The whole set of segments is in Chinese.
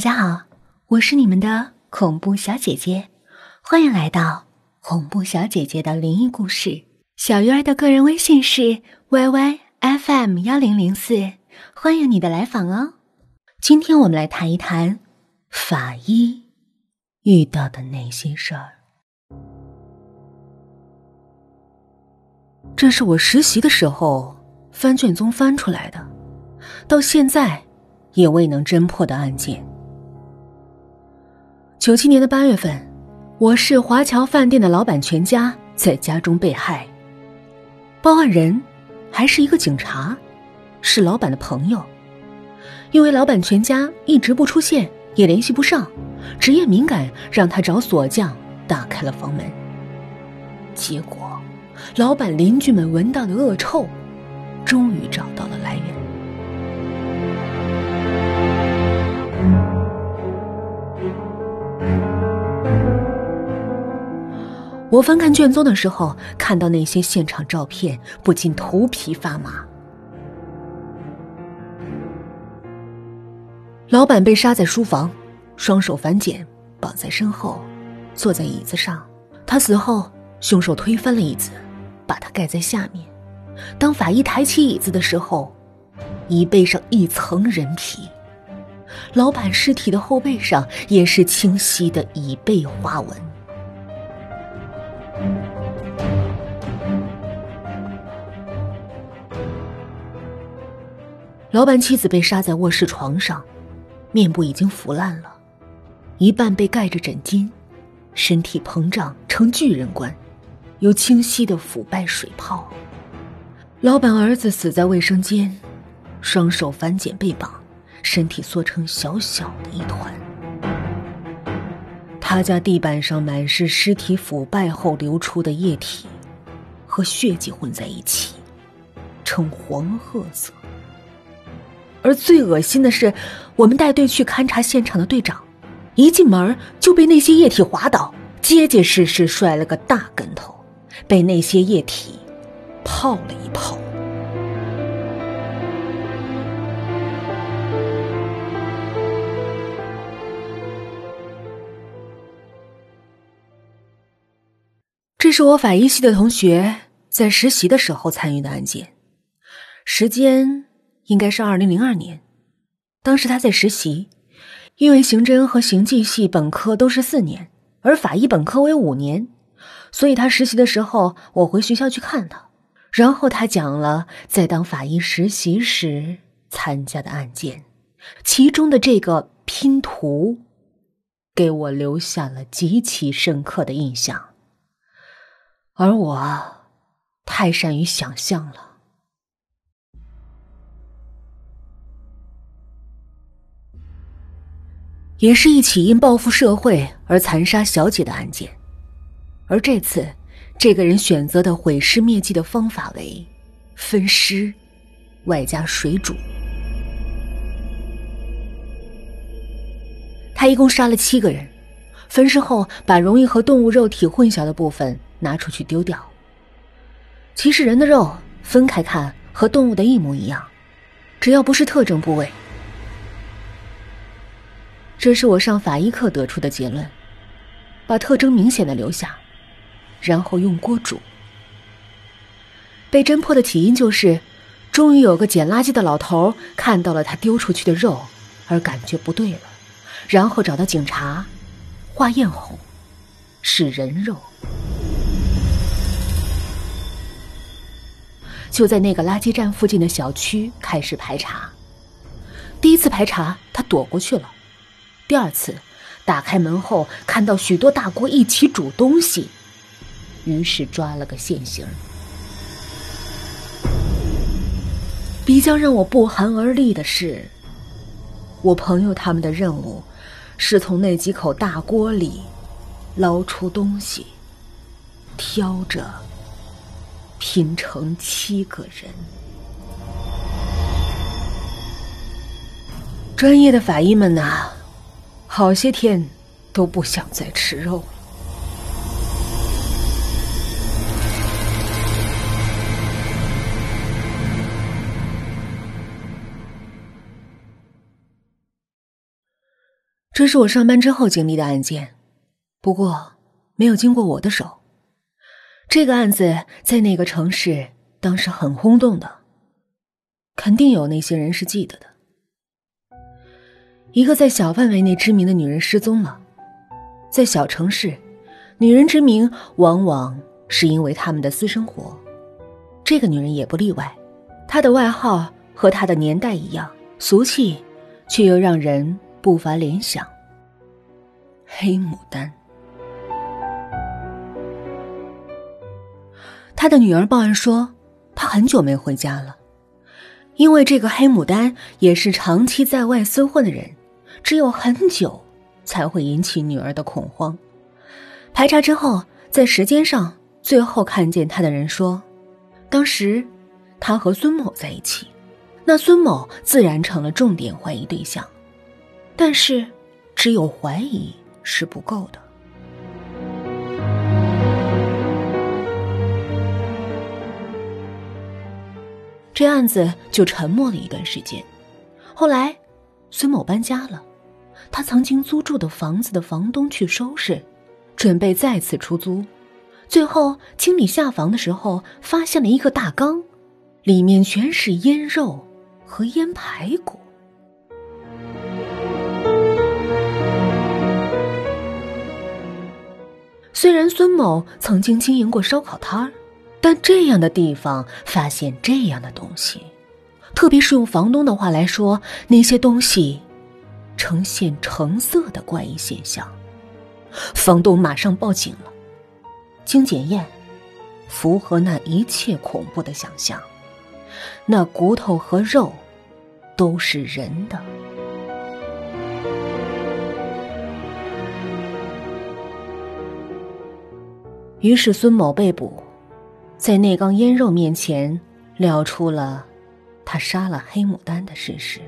大家好，我是你们的恐怖小姐姐，欢迎来到恐怖小姐姐的灵异故事。小鱼儿的个人微信是 yyfm 幺零零四，欢迎你的来访哦。今天我们来谈一谈法医遇到的那些事儿。这是我实习的时候翻卷宗翻出来的，到现在也未能侦破的案件。九七年的八月份，我市华侨饭店的老板全家在家中被害。报案人还是一个警察，是老板的朋友。因为老板全家一直不出现，也联系不上，职业敏感让他找锁匠打开了房门。结果，老板邻居们闻到的恶臭，终于找到了来源。我翻看卷宗的时候，看到那些现场照片，不禁头皮发麻。老板被杀在书房，双手反剪，绑在身后，坐在椅子上。他死后，凶手推翻了椅子，把他盖在下面。当法医抬起椅子的时候，椅背上一层人皮。老板尸体的后背上也是清晰的椅背花纹。老板妻子被杀在卧室床上，面部已经腐烂了，一半被盖着枕巾，身体膨胀成巨人观，有清晰的腐败水泡。老板儿子死在卫生间，双手反剪被绑，身体缩成小小的一团。他家地板上满是尸体腐败后流出的液体，和血迹混在一起，呈黄褐色。而最恶心的是，我们带队去勘察现场的队长，一进门就被那些液体滑倒，结结实实摔了个大跟头，被那些液体泡了一泡。这是我法医系的同学在实习的时候参与的案件，时间。应该是二零零二年，当时他在实习，因为刑侦和刑技系本科都是四年，而法医本科为五年，所以他实习的时候，我回学校去看他，然后他讲了在当法医实习时参加的案件，其中的这个拼图，给我留下了极其深刻的印象，而我太善于想象了。也是一起因报复社会而残杀小姐的案件，而这次，这个人选择的毁尸灭迹的方法为分尸，外加水煮。他一共杀了七个人，分尸后把容易和动物肉体混淆的部分拿出去丢掉。其实人的肉分开看和动物的一模一样，只要不是特征部位。这是我上法医课得出的结论：把特征明显的留下，然后用锅煮。被侦破的起因就是，终于有个捡垃圾的老头看到了他丢出去的肉，而感觉不对了，然后找到警察，化验后是人肉。就在那个垃圾站附近的小区开始排查。第一次排查，他躲过去了。第二次，打开门后看到许多大锅一起煮东西，于是抓了个现行。比较让我不寒而栗的是，我朋友他们的任务是从那几口大锅里捞出东西，挑着拼成七个人。专业的法医们呐！好些天都不想再吃肉了。这是我上班之后经历的案件，不过没有经过我的手。这个案子在那个城市当时很轰动的，肯定有那些人是记得的。一个在小范围内知名的女人失踪了，在小城市，女人之名往往是因为他们的私生活，这个女人也不例外。她的外号和她的年代一样俗气，却又让人不乏联想。黑牡丹。他的女儿报案说，他很久没回家了，因为这个黑牡丹也是长期在外厮混的人，只有很久才会引起女儿的恐慌。排查之后，在时间上最后看见他的人说，当时他和孙某在一起，那孙某自然成了重点怀疑对象，但是只有怀疑是不够的。这案子就沉默了一段时间。后来，孙某搬家了，他曾经租住的房子的房东去收拾，准备再次出租。最后清理下房的时候，发现了一个大缸，里面全是腌肉和腌排骨。虽然孙某曾经经营过烧烤摊儿。但这样的地方发现这样的东西，特别是用房东的话来说，那些东西呈现橙色的怪异现象，房东马上报警了。经检验，符合那一切恐怖的想象，那骨头和肉都是人的。于是孙某被捕。在那缸腌肉面前，聊出了他杀了黑牡丹的事实。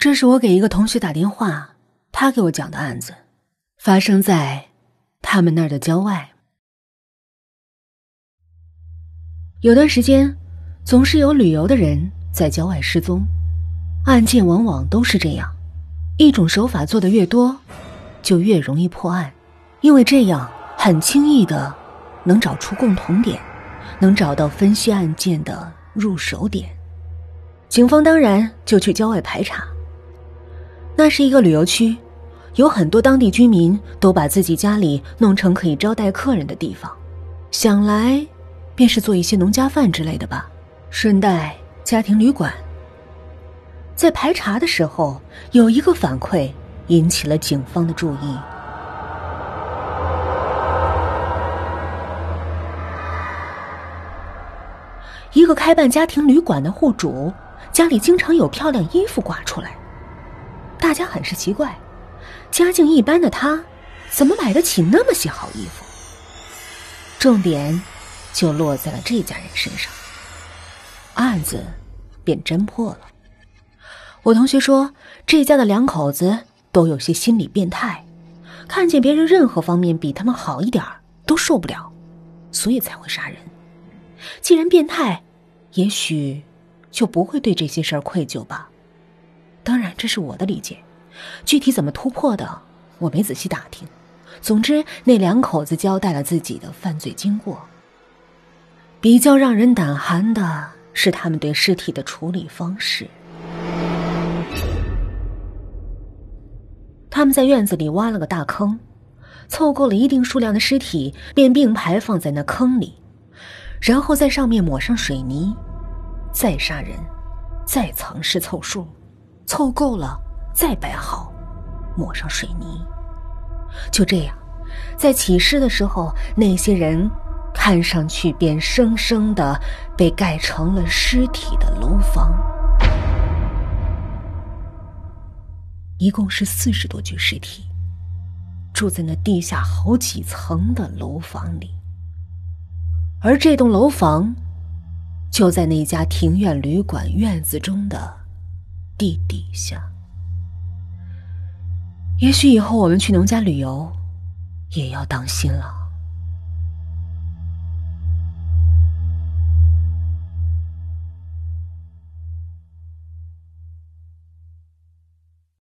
这是我给一个同学打电话，他给我讲的案子，发生在他们那儿的郊外。有段时间，总是有旅游的人在郊外失踪，案件往往都是这样。一种手法做的越多，就越容易破案，因为这样很轻易的能找出共同点，能找到分析案件的入手点。警方当然就去郊外排查。那是一个旅游区，有很多当地居民都把自己家里弄成可以招待客人的地方，想来便是做一些农家饭之类的吧，顺带家庭旅馆。在排查的时候，有一个反馈引起了警方的注意。一个开办家庭旅馆的户主家里经常有漂亮衣服挂出来，大家很是奇怪，家境一般的他怎么买得起那么些好衣服？重点就落在了这家人身上，案子便侦破了。我同学说，这家的两口子都有些心理变态，看见别人任何方面比他们好一点都受不了，所以才会杀人。既然变态，也许就不会对这些事儿愧疚吧。当然，这是我的理解，具体怎么突破的，我没仔细打听。总之，那两口子交代了自己的犯罪经过。比较让人胆寒的是他们对尸体的处理方式。他们在院子里挖了个大坑，凑够了一定数量的尸体，便并排放在那坑里，然后在上面抹上水泥，再杀人，再藏尸凑数，凑够了再摆好，抹上水泥。就这样，在起尸的时候，那些人看上去便生生的被盖成了尸体的楼房。一共是四十多具尸体，住在那地下好几层的楼房里，而这栋楼房就在那家庭院旅馆院子中的地底下。也许以后我们去农家旅游，也要当心了。